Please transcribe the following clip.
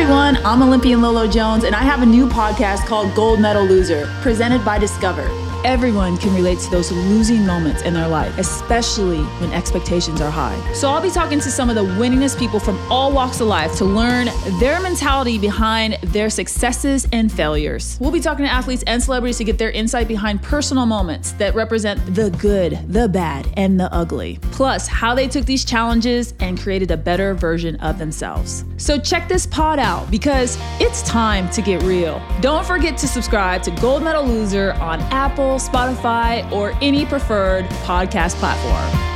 everyone, I'm Olympian Lolo Jones, and I have a new podcast called Gold Medal Loser, presented by Discover. Everyone can relate to those losing moments in their life, especially when expectations are high. So, I'll be talking to some of the winningest people from all walks of life to learn their mentality behind their successes and failures. We'll be talking to athletes and celebrities to get their insight behind personal moments that represent the good, the bad, and the ugly. Plus, how they took these challenges and created a better version of themselves. So, check this pod out because it's time to get real. Don't forget to subscribe to Gold Medal Loser on Apple. Spotify, or any preferred podcast platform.